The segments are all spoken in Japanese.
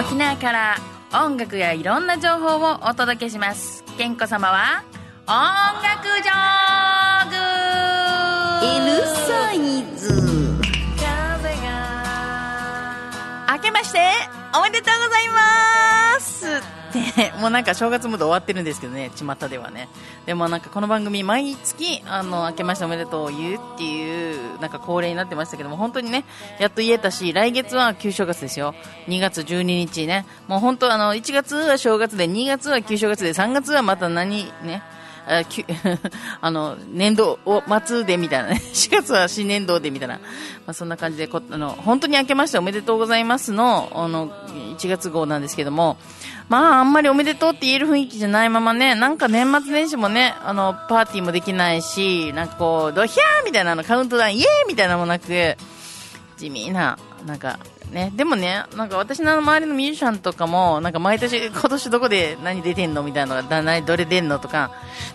沖縄から音楽やいろんな情報をお届けします。健子様は音楽ジョーグ。L サイズ。明けましておめでとうございますって、もうなんか正月ムード終わってるんですけどね、巷ではね。でもなんかこの番組毎月、あの、明けましておめでとうを言うっていう、なんか恒例になってましたけども、本当にね、やっと言えたし、来月は旧正月ですよ。2月12日ね。もう本当あの、1月は正月で、2月は旧正月で、3月はまた何、ね、あの、年度を末でみたいなね、4月は新年度でみたいな、まあ、そんな感じでこ、あの、本当に明けましておめでとうございますの、あの、1月号なんですけども、まあ、あんまりおめでとうって言える雰囲気じゃないままね、なんか年末年始もね、あの、パーティーもできないし、なんかこう、ドヒャーみたいなのカウントダウン、イエーみたいなのもなく、地味な、なんか、ね、でもね、なんか私の周りのミュージシャンとかも、なんか毎年、今年どこで何出てんのみたいなのが、だどれ出んのとか、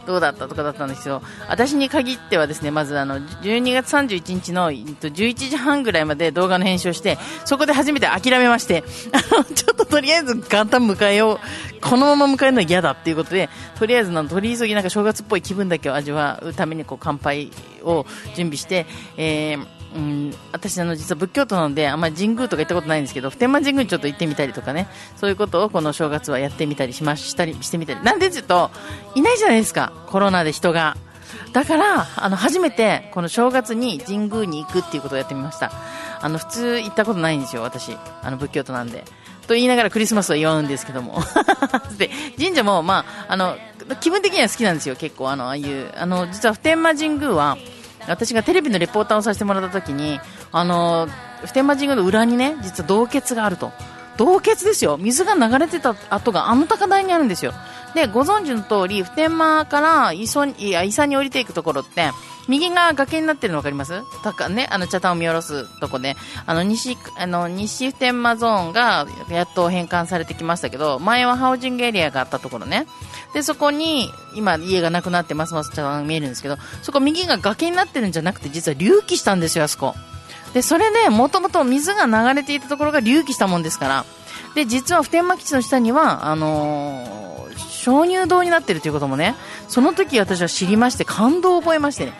どうだったとかだったんですけど、私に限ってはですね、まずあの、12月31日のえっと11時半ぐらいまで動画の編集をして、そこで初めて諦めまして、あの、ちょっととりあえず元旦迎えよう、このまま迎えるのは嫌だっていうことで、とりあえずの取り急ぎなんか正月っぽい気分だけを味わうためにこう乾杯を準備して、えーうん、私あの実は仏教徒なのであんまり神宮とか行ったことないんですけど普天満神宮にちょっと行ってみたりとかねそういうことをこの正月はやってみたりしましたりしてみたり。なんでちょっといないじゃないですかコロナで人が。だからあの初めてこの正月に神宮に行くっていうことをやってみました。あの普通行ったことないんですよ私。あの仏教徒なんで。と言いながらクリスマスは祝うんですけども。で神社もまああの気分的には好きなんですよ結構。あのああいうあの実は普天満神宮は私がテレビのレポーターをさせてもらった時に、あの、普天間神宮の裏にね、実は洞穴があると。洞穴ですよ。水が流れてた跡があの高台にあるんですよ。で、ご存知の通り、普天間から磯に、いや、伊佐に降りていくところって、右が崖になってるの分かります？高ね、あの、茶炭を見下ろすとこで、あの、西、あの、西普天間ゾーンがやっと返還されてきましたけど、前はハウジングエリアがあったところね。で、そこに、今、家がなくなってますます茶炭が見えるんですけど、そこ右が崖になってるんじゃなくて、実は隆起したんですよ、あそこ。で、それで、もともと水が流れていたところが隆起したもんですから、で、実は普天間基地の下には、あのー鍾乳洞になってるということもね、その時私は知りまして感動を覚えましてね。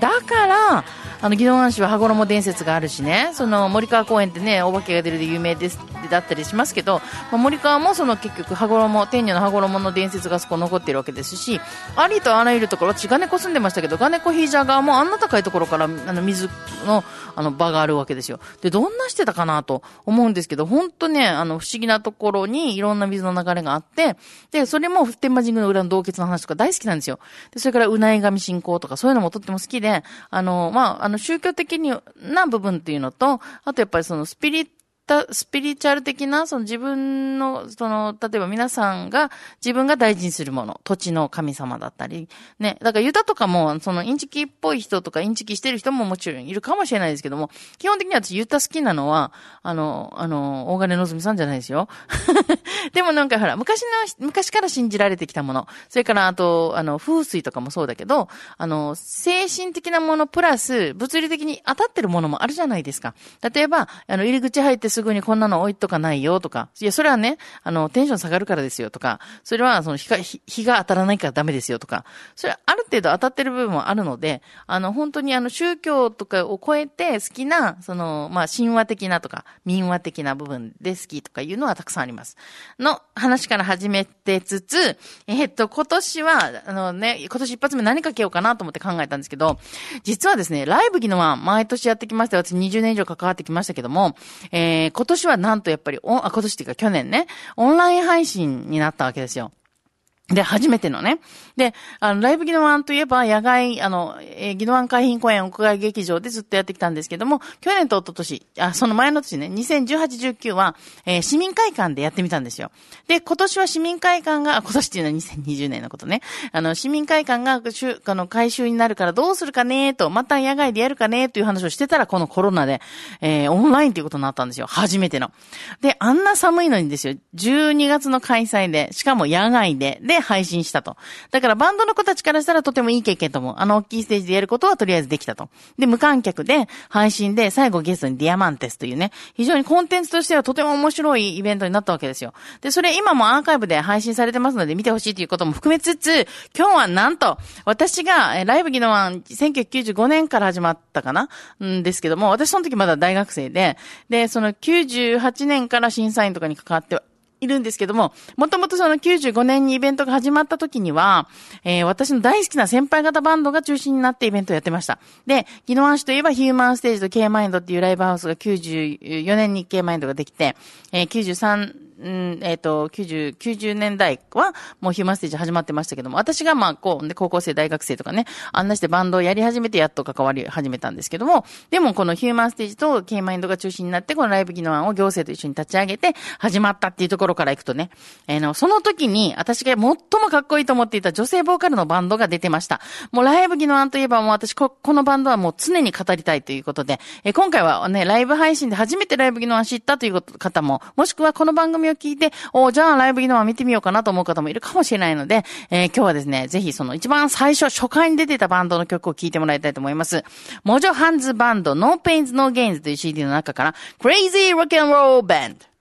だから、あの、宜野湾市は羽衣伝説があるしね、その森川公園ってね、お化けが出るで有名です、だったりしますけど、まあ、森川もその結局羽衣、天女の羽衣の伝説がそこ残ってるわけですし、ありとあらゆるところ、私ガネコ住んでましたけど、ガネコヒージャー側もあんな高いところからあの水のあの場があるわけですよ。で、どんなしてたかなと思うんですけど、本当ね、あの、不思議なところにいろんな水の流れがあって、で、それも普天間神宮の裏の洞窟の話とか大好きなんですよ。で、それから、うない神信仰とかそういうのもとっても好きで、あの、まあ、あの、の宗教的にな部分っていうのと、あとやっぱりそのスピリッタスピリチュアル的な、その自分の、その、例えば皆さんが自分が大事にするもの、土地の神様だったり、ね、だからユタとかも、そのインチキっぽい人とかインチキしてる人ももちろんいるかもしれないですけども、基本的には私ユタ好きなのは、あの、あの、大金のぞみさんじゃないですよ。でもなんかほら、昔の、昔から信じられてきたもの、それからあと、あの、風水とかもそうだけど、あの、精神的なものプラス、物理的に当たってるものもあるじゃないですか。例えば、あの、入り口入ってすぐにこんなの置いとかないよとか、いや、それはね、あの、テンション下がるからですよとか、それはその日が、日が当たらないからダメですよとか、それはある程度当たってる部分もあるので、あの、本当にあの、宗教とかを超えて好きな、その、まあ、神話的なとか、民話的な部分で好きとかいうのはたくさんあります。の話から始めてつつ、えっと、今年は、あのね、今年一発目何かけようかなと思って考えたんですけど、実はですね、ライブギノは毎年やってきまして、私20年以上関わってきましたけども、えー、今年はなんとやっぱり、おあ、今年っていうか去年ね、オンライン配信になったわけですよ。で、初めてのね。で、あの、ライブギノワンといえば、野外、あの、えー、ギノワン海浜公園屋外劇場でずっとやってきたんですけども、去年と一昨年、あ、その前の年ね、2018、19は、えー市民会館でやってみたんですよ。で、今年は市民会館が、今年っていうのは2020年のことね。あの、市民会館が、あの、改修になるからどうするかねと、また野外でやるかねという話をしてたら、このコロナで、えーオンラインということになったんですよ。初めての。で、あんな寒いのにですよ、12月の開催で、しかも野外で、で、配信したと。だからバンドの子たちからしたらとてもいい経験と思う。あの大きいステージでやることはとりあえずできたと。で、無観客で配信で最後ゲストにディアマンテスというね、非常にコンテンツとしてはとても面白いイベントになったわけですよ。で、それ今もアーカイブで配信されてますので見てほしいということも含めつつ、今日はなんと、私がライブギノワン1995年から始まったかな？んですけども、私その時まだ大学生で、で、その98年から審査員とかに関わっているんですけども、もともとその95年にイベントが始まった時には、えー、私の大好きな先輩方バンドが中心になってイベントをやってました。で、ギノワン市といえばヒューマンステージと K マインドっていうライブハウスが94年に K マインドができて、えー、93うん、えっ、ー、と、90、90年代は、もうヒューマンステージ始まってましたけども、私がまあ、こう、で、高校生、大学生とかね、あんなしてバンドをやり始めて、やっと関わり始めたんですけども、でもこのヒューマンステージと K マインドが中心になって、このライブ技能案を行政と一緒に立ち上げて、始まったっていうところから行くとね、えー、の、その時に、私が最もかっこいいと思っていた女性ボーカルのバンドが出てました。もうライブ技能案といえばもう私こ、このバンドはもう常に語りたいということで、えー、今回はね、ライブ配信で初めてライブ技能案知ったという方も、もしくはこの番組を聞いて、おじゃあライブ技能は見てみようかなと思う方もいるかもしれないので、えー、今日はですね、ぜひその一番最初、初回に出てたバンドの曲を聴いてもらいたいと思います。モジョハンズバンド No Pains No Gains という CD の中から Crazy Rock and Roll Band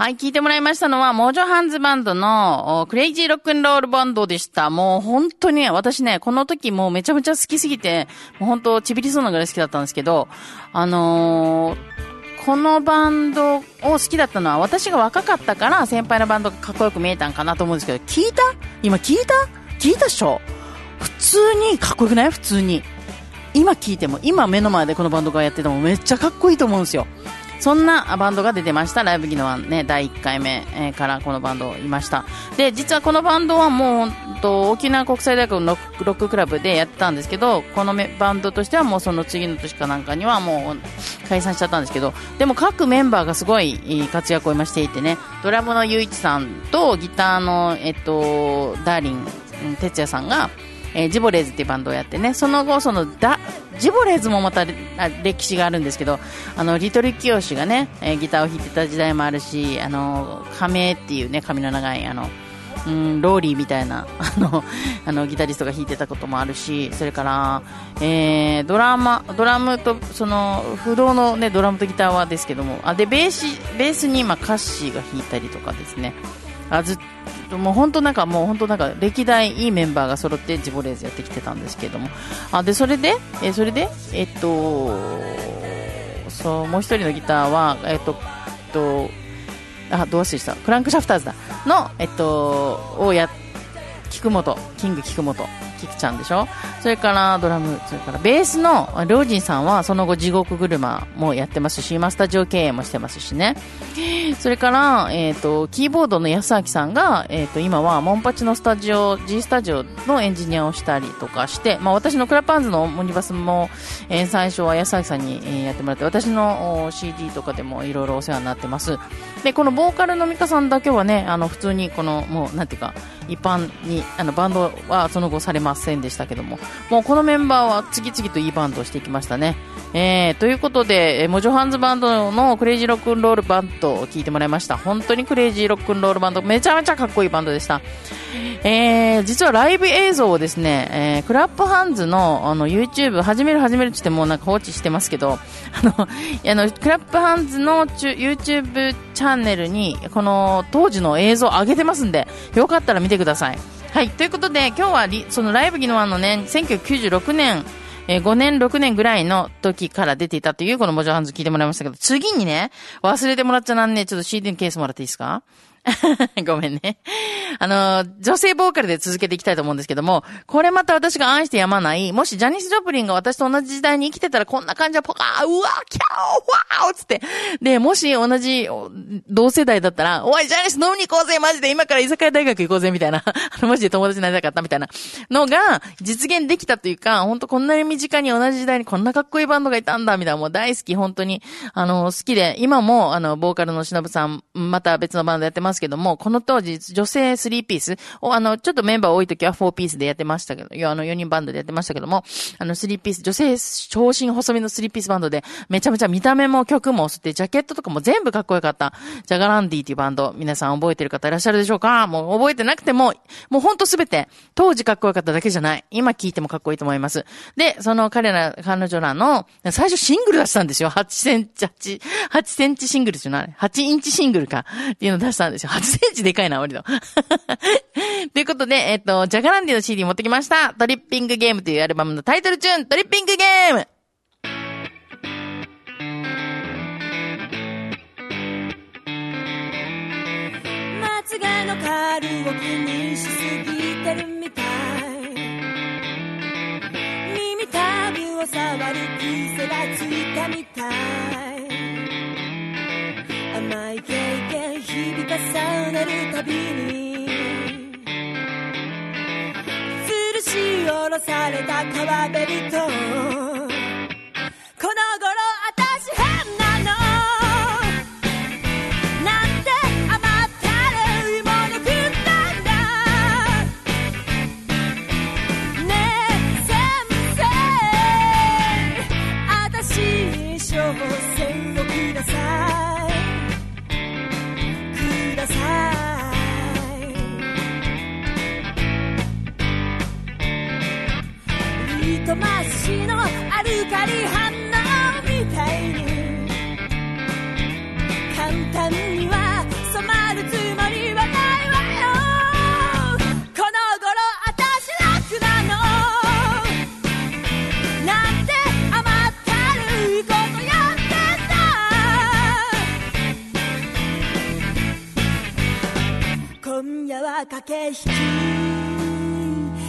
はい、聞いてもらいましたのは、モジョハンズバンドのクレイジーロックンロールバンドでした。もう本当に、私ね、この時もうめちゃめちゃ好きすぎて、もう本当ちびりそうなぐらい好きだったんですけど、あのー、このバンドを好きだったのは私が若かったから先輩のバンドがかっこよく見えたんかなと思うんですけど、聞いた？今聞いた？聞いたっしょ？普通にかっこよくない？普通に。今聞いても、今目の前でこのバンドがやっててもめっちゃかっこいいと思うんですよ。そんなバンドが出てました。ライブギノはね、第1回目、からこのバンドいました。で、実はこのバンドはもう、と沖縄国際大学のロッククラブでやってたんですけど、このバンドとしてはもうその次の年かなんかにはもう解散しちゃったんですけど、でも各メンバーがすごい活躍を今していてね、ドラムのゆういちさんとギターの、えっと、ダーリン哲也さんが、えー、ジボレーズっていうバンドをやってね、その後、そのだ、ジボレーズもまた歴史があるんですけど、あの、リトルキヨシがね、えー、ギターを弾いてた時代もあるし、あの、仮名っていうね、髪の長い、あの、うん、ローリーみたいな、あの、あの、ギタリストが弾いてたこともあるし、それから、えー、ドラマ、ドラムと、その、不動のね、ドラムとギターはですけども、あ、で、ベース、ベースに、まあ、カッシーが弾いたりとかですね、あずもう本当なんかもう本当なんか歴代いいメンバーが揃ってジボレーズやってきてたんですけれども。あでそれでえそれでえっとそうもう一人のギターはえっとえっとあどうした。クランクシャフターズだ。のえっとをや菊本キング菊本キクちゃんでしょ？それからドラム、それからベースのりょうじんさんはその後地獄車もやってますし、今スタジオ経営もしてますしね。それから、え、ー、と、キーボードの安明さんが、え、ー、と、今はモンパチのスタジオ、G スタジオのエンジニアをしたりとかして、まあ私のクラパンズのモニバスも、えー、最初は安明さんに、やってもらって、私の CD とかでもいろいろお世話になってます。で、このボーカルのミカさんだけはね、あの、普通にこの、もう、なんていうか、一般に、あの、バンドはその後されますませんでしたけども、もうこのメンバーは次々といいバンドをしていきましたね。えー、ということで、えー、モジョハンズバンドのクレイジーロックンロールバンドを聞いてもらいました。本当にクレイジーロックンロールバンド、めちゃめちゃかっこいいバンドでした。えー、実はライブ映像をですね、えー、クラップハンズのあの YouTube、始める始めるって言ってもなんか放置してますけど、あの、あのクラップハンズの YouTube チャンネルに、この当時の映像を上げてますんで、よかったら見てください。はい、ということで、今日はそのライブギノワンのね、1996年、えー、5年、6年ぐらいの時から出ていたというこのモジョハンズ聞いてもらいましたけど、次にね、忘れてもらっちゃなんね、ちょっと CD のケースもらっていいですか？ごめんね。あの、女性ボーカルで続けていきたいと思うんですけども、これまた私が愛してやまない、もしジャニス・ジョプリンが私と同じ時代に生きてたらこんな感じはポカー、うわキャー、ワーつって。で、もし同じ同世代だったら、おい、ジャニス飲みに行こうぜ、マジで今から居酒屋大学行こうぜ、みたいな。あの、マジで友達になりたかったみたいなのが実現できたというか、ほんとこんなに身近に同じ時代にこんなかっこいいバンドがいたんだ、みたいな、もう大好き、本当に、あの、好きで、今も、あの、ボーカルの忍さん、また別のバンドやってますますけども、この当時、女性3ピースを、あの、ちょっとメンバー多い時は4ピースでやってましたけど、いや、あの、4人バンドでやってましたけども、あの、3ピース、女性長身細身の3ピースバンドで、めちゃめちゃ見た目も曲も、そしてジャケットとかも全部かっこよかった、ジャガランディっていうバンド、皆さん覚えてる方いらっしゃるでしょうか？もう覚えてなくても、もうほんとすべて、当時かっこよかっただけじゃない。今聴いてもかっこいいと思います。で、その彼ら、彼女らの、最初シングル出したんですよ。8センチ、8、8センチシングルじゃない ?8 インチシングルか。っていうの出したんですよ。8センチでかいな、割と。ということで、えっ、と、ジャガランディの CD 持ってきました。トリッピングゲームというアルバムのタイトルチューン、トリッピングゲームまつげのカールを気にしすぎてるつるたびに吊し下ろされた川べりとこの頃。し変なのなんて甘ったるいもの食ったんだ。ねえ先生。あたしに小戦をください。ださい。糸まっしのアルカリ反応みたいに簡単に駆け引き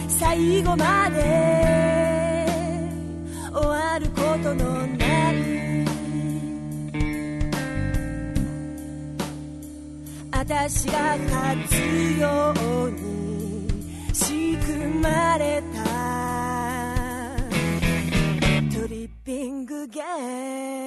最後まで終わることのない私が勝つように仕組まれたトリッピングゲーム。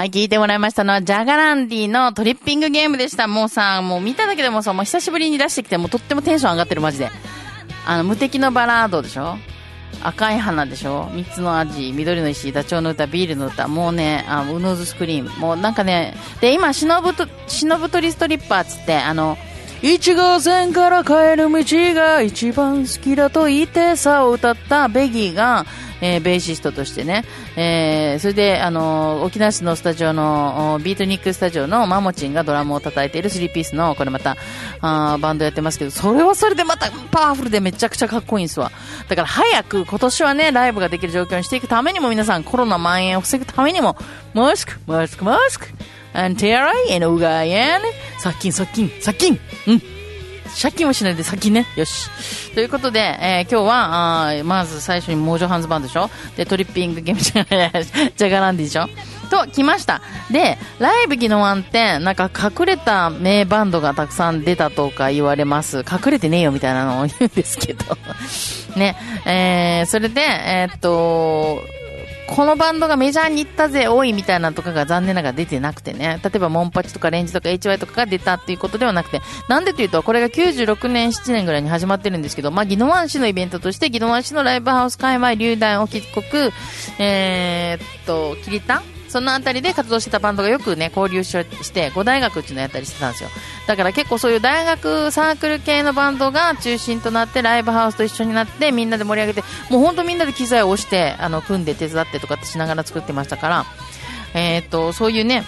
はい、聞いてもらいましたのは、ジャガランディのトリッピングゲームでした。もうさ、もう見ただけでもさ、もう久しぶりに出してきて、もうとってもテンション上がってる、マジで。あの、無敵のバラードでしょ？赤い花でしょ？三つの味、緑の石、ダチョウの歌、ビールの歌、もうね、あウノーズスクリーン。もうなんかね、で、今、忍ぶと、忍ぶ鳥ストリッパーっつって、あの、1号線から帰る道が一番好きだと言ってさを歌ったベギーが、えーベーシストとしてね、えーそれで、あの、沖縄市のスタジオの、ビートニックスタジオのマモチンがドラムを叩いているスリーピースの、これまた、あバンドやってますけど、それはそれでまたパワフルでめちゃくちゃかっこいいんですわ。だから早く今年はね、ライブができる状況にしていくためにも皆さんコロナ蔓延を防ぐためにも、マスク、マスク、マスク、and 手洗い、and うがい、and 殺菌、殺菌、殺菌。うん。借金もしないで先ね。よし。ということで、えー今日は、あーまず最初にモージョハンズバンドでしょ？で、トリッピングゲームじゃない、ジャガランディでしょ？と、来ました。で、ライブギノワンって、なんか隠れた名バンドがたくさん出たとか言われます。隠れてねえよみたいなのを言うんですけど。ね、えー、それで、えーっと、このバンドがメジャーに行ったぜ、多いみたいなのとかが残念ながら出てなくてね。例えば、モンパチとかレンジとか HY とかが出たっていうことではなくて、なんでというと、これが96年、7年ぐらいに始まってるんですけど、まあ、ギノワン市のイベントとして、ギノワン市のライブハウス界隈、流大沖国、えーっと、キリタンそのあたりで活動してたバンドがよくね、交流して、5大学っていうのやったりしてたんですよ。だから結構そういう大学サークル系のバンドが中心となって、ライブハウスと一緒になって、みんなで盛り上げて、もう本当みんなで機材を押して、あの、組んで手伝ってとかってしながら作ってましたから、えーっと、そういうね、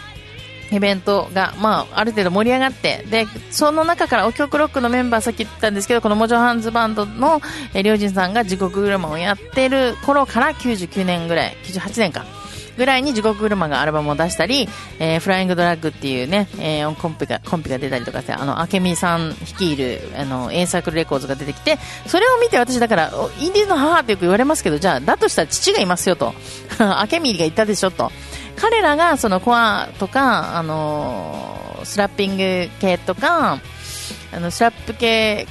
イベントが、まあ、ある程度盛り上がって、で、その中から、お曲ロックのメンバー、さっき言ったんですけど、このモジョハンズバンドの、えー、りょうじんさんが地獄車をやってる頃から99年ぐらい、98年か。ぐらいに地獄車がアルバムを出したり、えーフライングドラッグっていうね、えーコンピが、コンピが出たりとかして、あの、明美さん率いる、あの、A サークルレコーズが出てきて、それを見て私だから、インディーズの母ってよく言われますけど、じゃあ、だとしたら父がいますよと。明美が言ったでしょと。彼らがそのコアとか、あのースラッピング系とか、あの、スラップ系、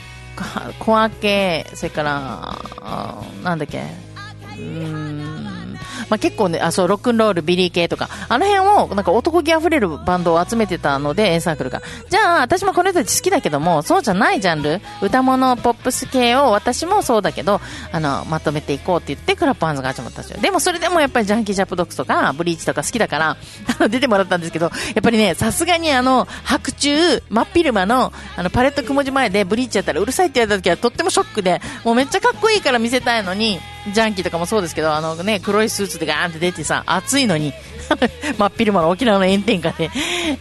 コア系、それから、なんだっけ、うん、まあ、結構ね、あ、そう、ロックンロール、ビリー系とか、あの辺を、なんか男気溢れるバンドを集めてたので、A サークルが。じゃあ、私もこの人たち好きだけども、そうじゃないジャンル、歌物、ポップス系を私もそうだけど、あの、まとめていこうって言って、クラップハンズが始まったんですよ。でもそれでもやっぱりジャンキージャップドックスとか、ブリーチとか好きだから、あの、出てもらったんですけど、やっぱりね、さすがにあの、白昼、真っ昼間の、あの、パレット雲字前でブリーチやったらうるさいって言われた時はとってもショックで、もうめっちゃかっこいいから見せたいのに、ジャンキーとかもそうですけど、あのね、黒いスーツでガーンって出てさ、暑いのに、真っ昼間の沖縄の炎天下で、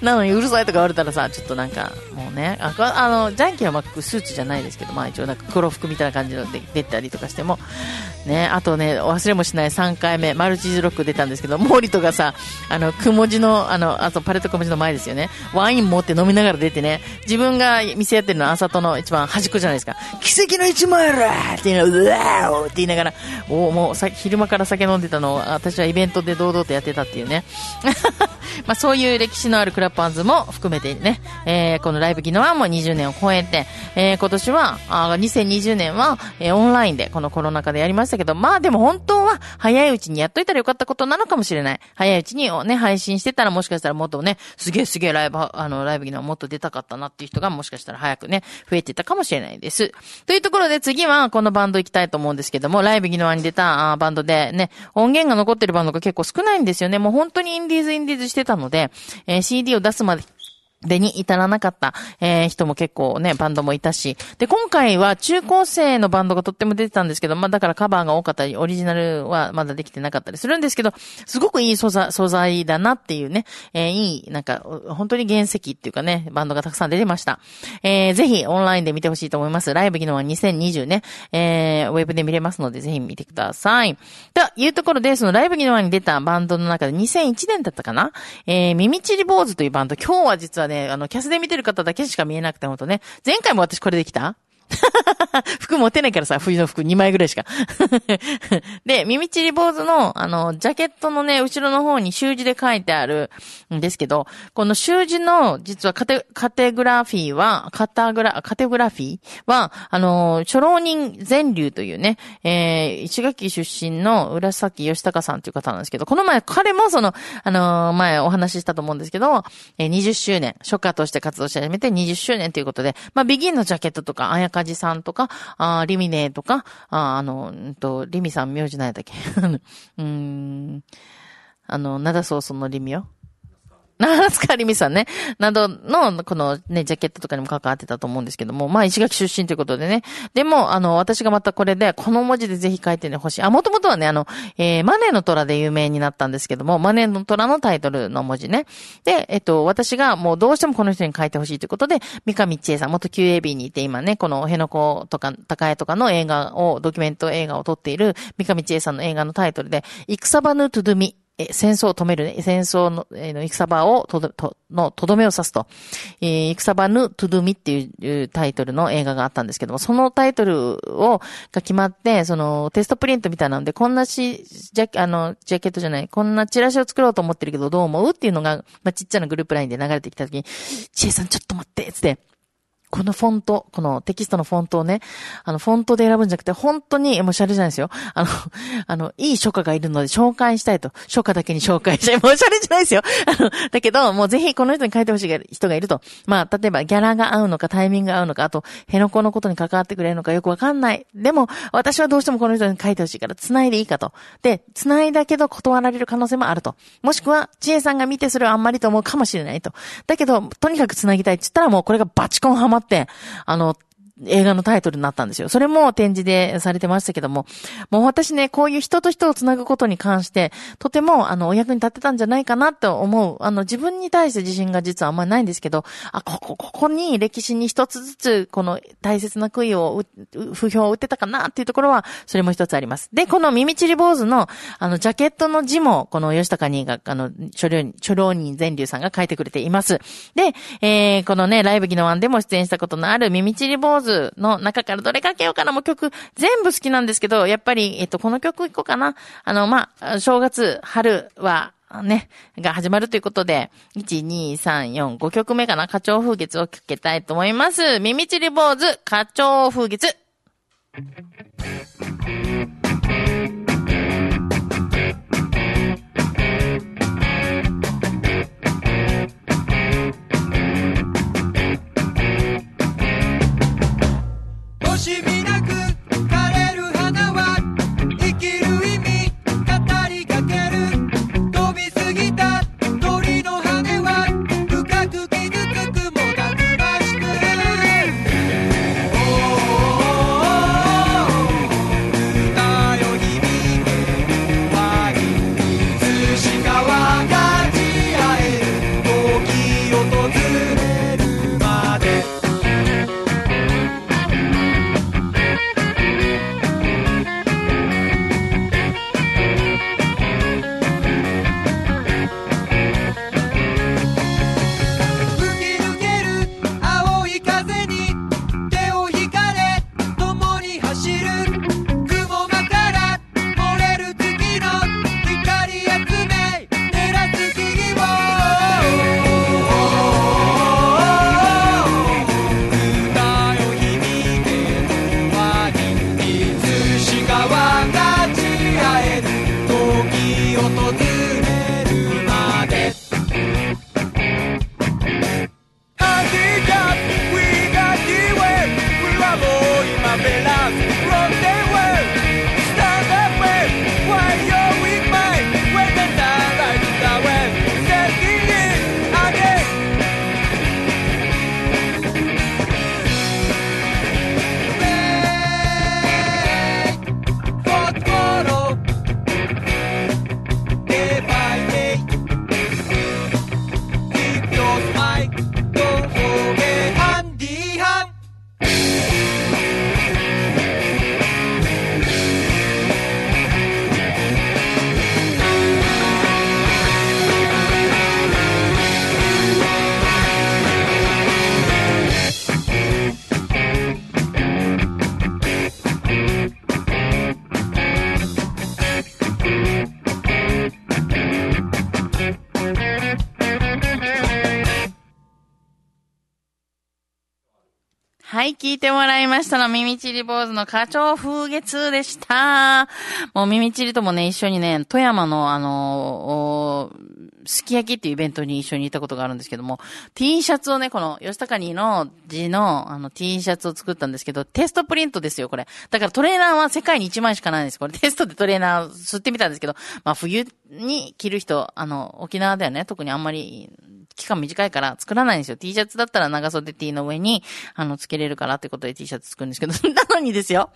なのにうるさいとか言われたらさ、ちょっとなんか、ね、ああの、ジャンキーはまあスーツじゃないですけど、まあ一応なんか黒服みたいな感じので出たりとかしても、ね、あとね、忘れもしない3回目、マルチーズロック出たんですけど、モーリとがさ、あの、くも字の、あの、あとパレット小文字の前ですよね、ワイン持って飲みながら出てね、自分が店やってるのは朝との一番端っこじゃないですか、奇跡の一枚やっていうのうわーって言いながら、おもうさ昼間から酒飲んでたのを、私はイベントで堂々とやってたっていうね。まあそういう歴史のあるクラッパーズも含めてね、えー、このライブギノはもう20年を超えて、えー、今年は、あ2020年は、えー、オンラインでこのコロナ禍でやりましたけど、まあでも本当は早いうちにやっといたらよかったことなのかもしれない。早いうちにね、配信してたらもしかしたらもっとね、すげえすげえライブ、あの、ライブギノはもっと出たかったなっていう人がもしかしたら早くね、増えてたかもしれないです。というところで次はこのバンド行きたいと思うんですけども、ライブギノアに出たあバンドでね、音源が残ってるバンドが結構少ないんですよね。もう本当にインディーズインディーズしてたので、えー、CD を出すまででに至らなかった、えー、人も結構ね、バンドもいたし。で、今回は中高生のバンドがとっても出てたんですけど、まあだからカバーが多かったり、オリジナルはまだできてなかったりするんですけど、すごくいい素材素材だなっていうね、えー、いい、なんか、本当に原石っていうかね、バンドがたくさん出てました。えー、ぜひオンラインで見てほしいと思います。ライブ昨日は2020ね、えー、ウェブで見れますので、ぜひ見てください。というところで、そのライブ昨日に出たバンドの中で2001年だったかなえー、ミミチリ坊主というバンド、今日は実はね、あの、キャスで見てる方だけしか見えなくて、ほんとね。前回も私これできた？服持ってないからさ、冬の服2枚ぐらいしか。で、耳ちり坊主の、あの、ジャケットのね、後ろの方に習字で書いてあるんですけど、この習字の、実はカテ、カテグラフィーは、カタグラ、カテグラフィーは、あの、初老人全流というね、えー、石垣出身の浦崎義隆さんという方なんですけど、この前、彼もその、あの前お話ししたと思うんですけど、えー、20周年、初夏として活動し始めて20周年ということで、まあ、ビギンのジャケットとか、あやかじさんとか、あリミネとか、ああの、んと、リミさん名字ないだっけ？うん、あの、なだそうそのリミよ。なつかりみさんね、などの、このね、ジャケットとかにも関わってたと思うんですけども、まあ、石垣出身ということでね。でも、あの、私がまたこれで、この文字でぜひ書いてね、ほしい。あ、もともとはね、あの、えー、マネーの虎で有名になったんですけども、マネーの虎のタイトルの文字ね。で、えっと、私がもうどうしてもこの人に書いてほしいということで、三上千恵さん、元 QAB にいて今ね、この、への子とか、高江とかの映画を、ドキュメント映画を撮っている三上千恵さんの映画のタイトルで、戦ばぬトゥドゥミえ戦争を止めるね、戦争の、え、の戦場をとど、と、の、とどめを刺すと、えー、戦場ぬトゥドゥミっていうタイトルの映画があったんですけども、そのタイトルを、が決まって、その、テストプリントみたいなので、こんなし、ジャあの、ジャケットじゃない、こんなチラシを作ろうと思ってるけど、どう思う？っていうのが、まあ、ちっちゃなグループラインで流れてきた時に、チエさんちょっと待って、つって、このフォント、このテキストのフォントをね、あの、フォントで選ぶんじゃなくて、本当に、もうシャレじゃないですよ。あの、あの、いい書家がいるので紹介したいと。書家だけに紹介したい。もうシャレじゃないですよ。あの、だけど、もうぜひこの人に書いてほしい人がいると。まあ、例えばギャラが合うのか、タイミングが合うのか、あと、ヘノコのことに関わってくれるのかよくわかんない。でも、私はどうしてもこの人に書いてほしいから、繋いでいいかと。で、繋いだけど断られる可能性もあると。もしくは、知恵さんが見てそれはあんまりと思うかもしれないと。だけど、とにかく繋ぎたいって言ったらもうこれがバチコンハマって、あの、映画のタイトルになったんですよ。それも展示でされてましたけども、もう私ね、こういう人と人をつなぐことに関して、とても、あの、お役に立てたんじゃないかなと思う。あの、自分に対して自信が実はあんまりないんですけど、あ、ここ、ここに歴史に一つずつ、この大切な杭を、不評を打ってたかなっていうところは、それも一つあります。で、この耳ちり坊主の、あの、ジャケットの字も、この吉高にが、あの、初老初老人善流さんが書いてくれています。で、えー、このね、ライブギのワンでも出演したことのある耳ちり坊主の中からどれかけようかなもう曲全部好きなんですけど、やっぱり、えっと、この曲いこうかな。あの、まあ、正月、春は、ね、が始まるということで、1、2、3、4、5曲目かな花鳥風月を聴けたいと思います。耳ちり坊主、花鳥風月。「その、ミミチリ坊主の課長風月でした。もうミミチリともね、一緒にね、富山のあの、ーすき焼きっていうイベントに一緒に行ったことがあるんですけども、T シャツをね、この、吉高にの字の、あの、T シャツを作ったんですけど、テストプリントですよ、これ。だからトレーナーは世界に1枚しかないんです。これテストでトレーナー吸ってみたんですけど、まあ冬に着る人、あの、沖縄ではね、特にあんまり、期間短いから作らないんですよ。T シャツだったら長袖 T の上に、あの、つけれるからってことで T シャツ作るんですけど、なのにですよ。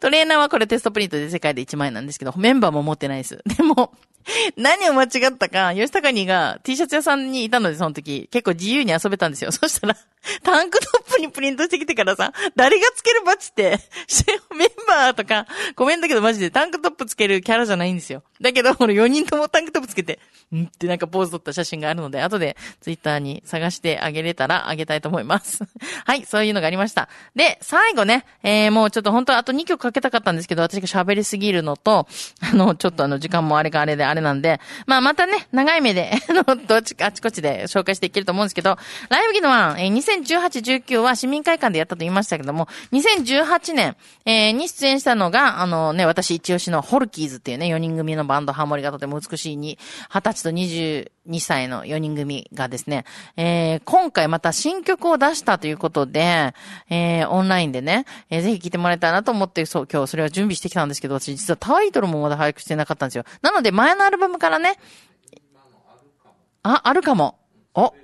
トレーナーはこれテストプリントで世界で1枚なんですけど、メンバーも持ってないです。でも、何を間違ったか、吉高にが T シャツ屋さんにいたので、その時、結構自由に遊べたんですよ。そしたら、タンクトップにプリントしてきてからさ、誰がつけるバッジって、メンバーとか、ごめんだけどマジでタンクトップつけるキャラじゃないんですよ。だけど、この4人ともタンクトップつけて、んってなんかポーズ取った写真があるので、後でツイッターに探してあげれたらあげたいと思います。はい、そういうのがありました。で、最後ね、えー、もうちょっと本当はあと2曲かけたかったんですけど、私が喋りすぎるのと、あの、ちょっとあの、時間もあれがあれであれなんで、まあまたね、長い目で、あの、どっちかあちこちで紹介していけると思うんですけど、ライブギノワン、えー、2018、19は市民会館でやったと言いましたけども、2018年、えー、に出演したのが、あのね、私一押しのホルキーズっていうね、4人組のバンドハモリがとても美しいに、20歳と22歳の4人組がですね、えー、今回また新曲を出したということで、えー、オンラインでね、えー、ぜひ聴いてもらいたいなと思って、そう、今日それは準備してきたんですけど、私実はタイトルもまだ把握してなかったんですよ。なので前のアルバムからね、あ、あるかも。お。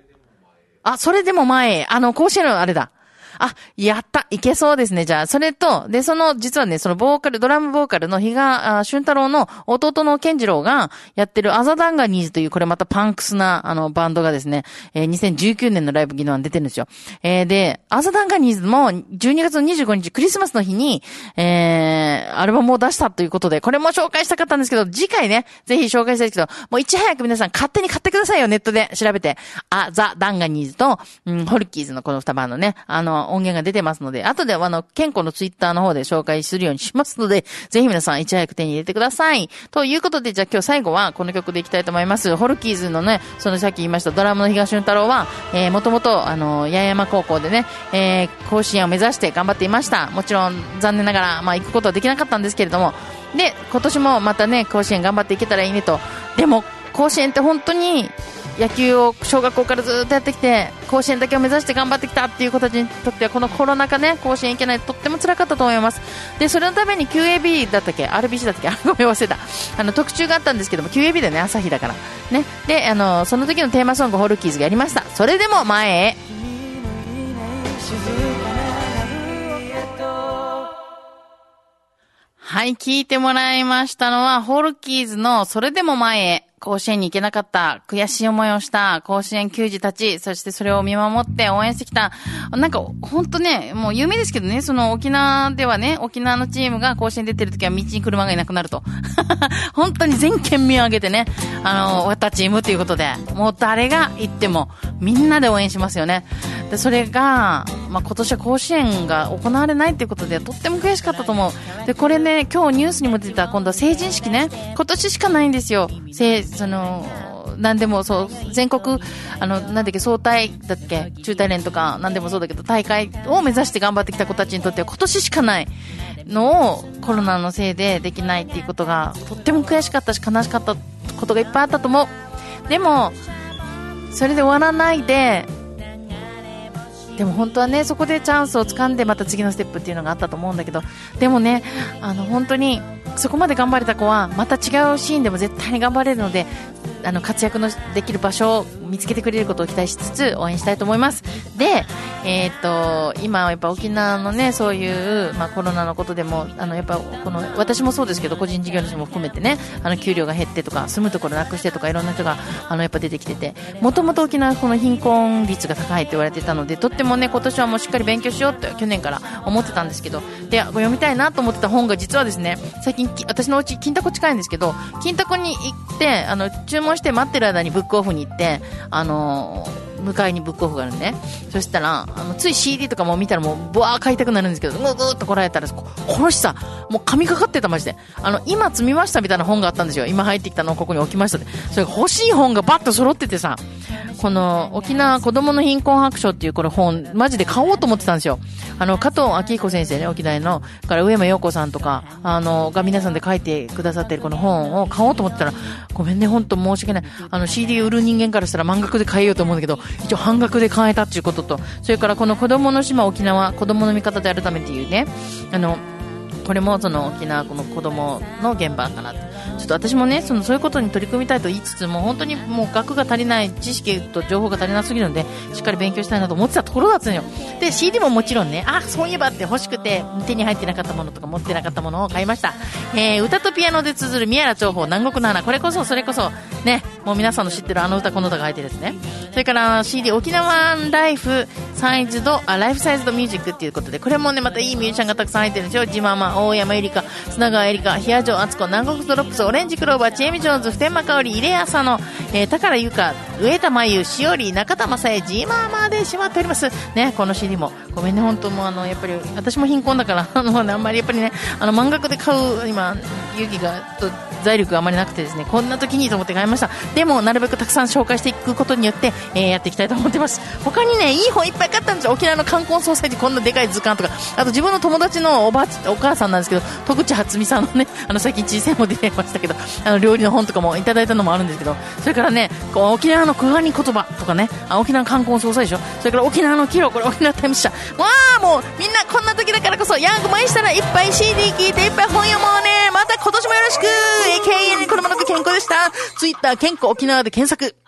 あ、それでも前、あの、甲子園のあれだ。あ、やったいけそうですね。じゃあ、それと、で、その、実はね、そのボーカル、ドラムボーカルの比嘉俊太郎の弟の健次郎がやってるアザダンガニーズという、これまたパンクスな、あの、バンドがですね、えー2019年のライブ技能に出てるんですよ。えーで、アザダンガニーズも12月の25日、クリスマスの日に、えー、アルバムを出したということで、これも紹介したかったんですけど、次回ね、ぜひ紹介したいですけど、もういち早く皆さん勝手に買ってくださいよ、ネットで調べて。アザダンガニーズと、うん、ホルキーズのこの二番のね、あの、音源が出てますので、後ではあの、健康のツイッターの方で紹介するようにしますので、ぜひ皆さんいち早く手に入れてください。ということで、じゃあ今日最後はこの曲でいきたいと思います。ホルキーズのね、そのさっき言いましたドラムの東俊太郎は、えー、もともと、あの、八重山高校でね、えー、甲子園を目指して頑張っていました。もちろん、残念ながら、まあ、行くことはできなかったんですけれども、で、今年もまたね、甲子園頑張っていけたらいいねと。でも、甲子園って本当に、野球を小学校からずっとやってきて甲子園だけを目指して頑張ってきたっていう子たちにとってはこのコロナ禍ね甲子園行けないとっても辛かったと思います。でそれのために QAB だったっけ？RBC だったっけ？あ ごめん忘れた。あの特注があったんですけども QAB でね朝日だから。ね。であのその時のテーマソングホルキーズがやりました。それでも前へ。はい、聞いてもらいましたのは、ホルキーズのそれでも前へ、甲子園に行けなかった、悔しい思いをした甲子園球児たち、そしてそれを見守って応援してきた、なんか、ほんとね、もう有名ですけどね、その沖縄ではね、沖縄のチームが甲子園出てる時は道に車がいなくなると。本当に全県民を挙げてね、あの、終わったチームということで、もう誰が行っても、みんなで応援しますよね。で、それが、まあ、今年は甲子園が行われないということで、とっても悔しかったと思う。で、これね、今日ニュースにも出た、今度は成人式ね、今年しかないんですよ。せその、なんでもそう、全国、あの、なんだっけ、総体だっけ、中大連とか、なんでもそうだけど、大会を目指して頑張ってきた子たちにとっては今年しかないのをコロナのせいでできないっていうことが、とっても悔しかったし、悲しかったことがいっぱいあったと思う。でも、それで終わらないで、でも本当はね、そこでチャンスをつかんでまた次のステップっていうのがあったと思うんだけど、でもね、あの本当にそこまで頑張れた子はまた違うシーンでも絶対に頑張れるので、あの活躍のできる場所を見つけてくれることを期待しつつ応援したいと思います。で、えっ、と、今はやっぱ沖縄のね、そういう、まあコロナのことでも、あのやっぱこの、私もそうですけど、個人事業主も含めてね、あの給料が減ってとか、住むところなくしてとか、いろんな人が、あのやっぱ出てきてて、もともと沖縄この貧困率が高いって言われてたので、とってもね、今年はもうしっかり勉強しようって去年から思ってたんですけど、で、読みたいなと思ってた本が実はですね、最近き、私のうち金タコ近いんですけど、金タコにって、あの、注文して待ってる間にブックオフに行って、あの、向かいにブックオフがあるんでね。そしたら、あの、つい CD とかも見たらもう、ブワー買いたくなるんですけど、ぐーぐーっとこらえたら、ここの人さ、もう神かかってたマジで。あの、今積みましたみたいな本があったんですよ。今入ってきたのをここに置きましたって。それ欲しい本がバッと揃っててさ、この沖縄子供の貧困白書っていうこれ本、マジで買おうと思ってたんですよ。あの、加藤明彦先生ね、沖縄の、から上山陽子さんとか、あの、が皆さんで書いてくださってるこの本を買おうと思ってたら、ごめんね、本当申し訳ない。あの、CD 売る人間からしたら満額で買えようと思うんだけど、一応半額で買えたっていうことと、それからこの子供の島沖縄、子供の味方で改めていうね、あの、これもその沖縄この子供の現場かなと。ちょっと私もね、そのそういうことに取り組みたいと言いつつも、本当にもう学が足りない、知識と情報が足りなすぎるので、しっかり勉強したいなと思ってたところだったのよ。で、CD ももちろんね、あ、そういえばって欲しくて、手に入ってなかったものとか持ってなかったものを買いました。えー、歌とピアノで綴る宮原長宝、南国の花、これこそ、それこそ、ね、もう皆さんの知ってるあの歌、この歌が入ってですね。それから CD、沖縄ライフサイズド、あ、ライフサイズドミュージックっていうことで、これもね、またいいミュージシャンがたくさん入ってるんですよ。ジママ、大山ゆりか、砂川えりか、ヒアジョ、アツコ、南国ドロップス、オレンジクローバー、チェミジョーンズ、普天間香り、入江浅野、えー、宝ゆか、上田真由、しおり、中田正恵、ジママでしまっております。ね、この CD も。ごめんね、本当もうあの、やっぱり、私も貧困だから、あの、あんまりやっぱりね、あの、満額で買う、今、勇気が、と、財力があまりなくてですね、こんな時にと思って買いました。でも、なるべくたくさん紹介していくことによって、えーやっていきたいと思ってます。他にね、いい本いっぱい買ったんですよ。沖縄の観光総裁でこんなでかい図鑑とか、あと自分の友達のおばあ、お母さんなんですけど、徳地初美さんのね、あの、最近小さいも出てましたけど、あの、料理の本とかもいただいたのもあるんですけど、それからね、こう沖縄のクガニ言葉とかね、あ沖縄の観光総裁でしょ。それから沖縄のキロ、これ沖縄タイム社。わあ、もう、みんなこんな時だからこそ、ヤングマイしたらいっぱい CD 聞いて、いっぱい本読もうね。また今年もよろしく !AKN 車の健康でした。ツイッター健康沖縄で検索。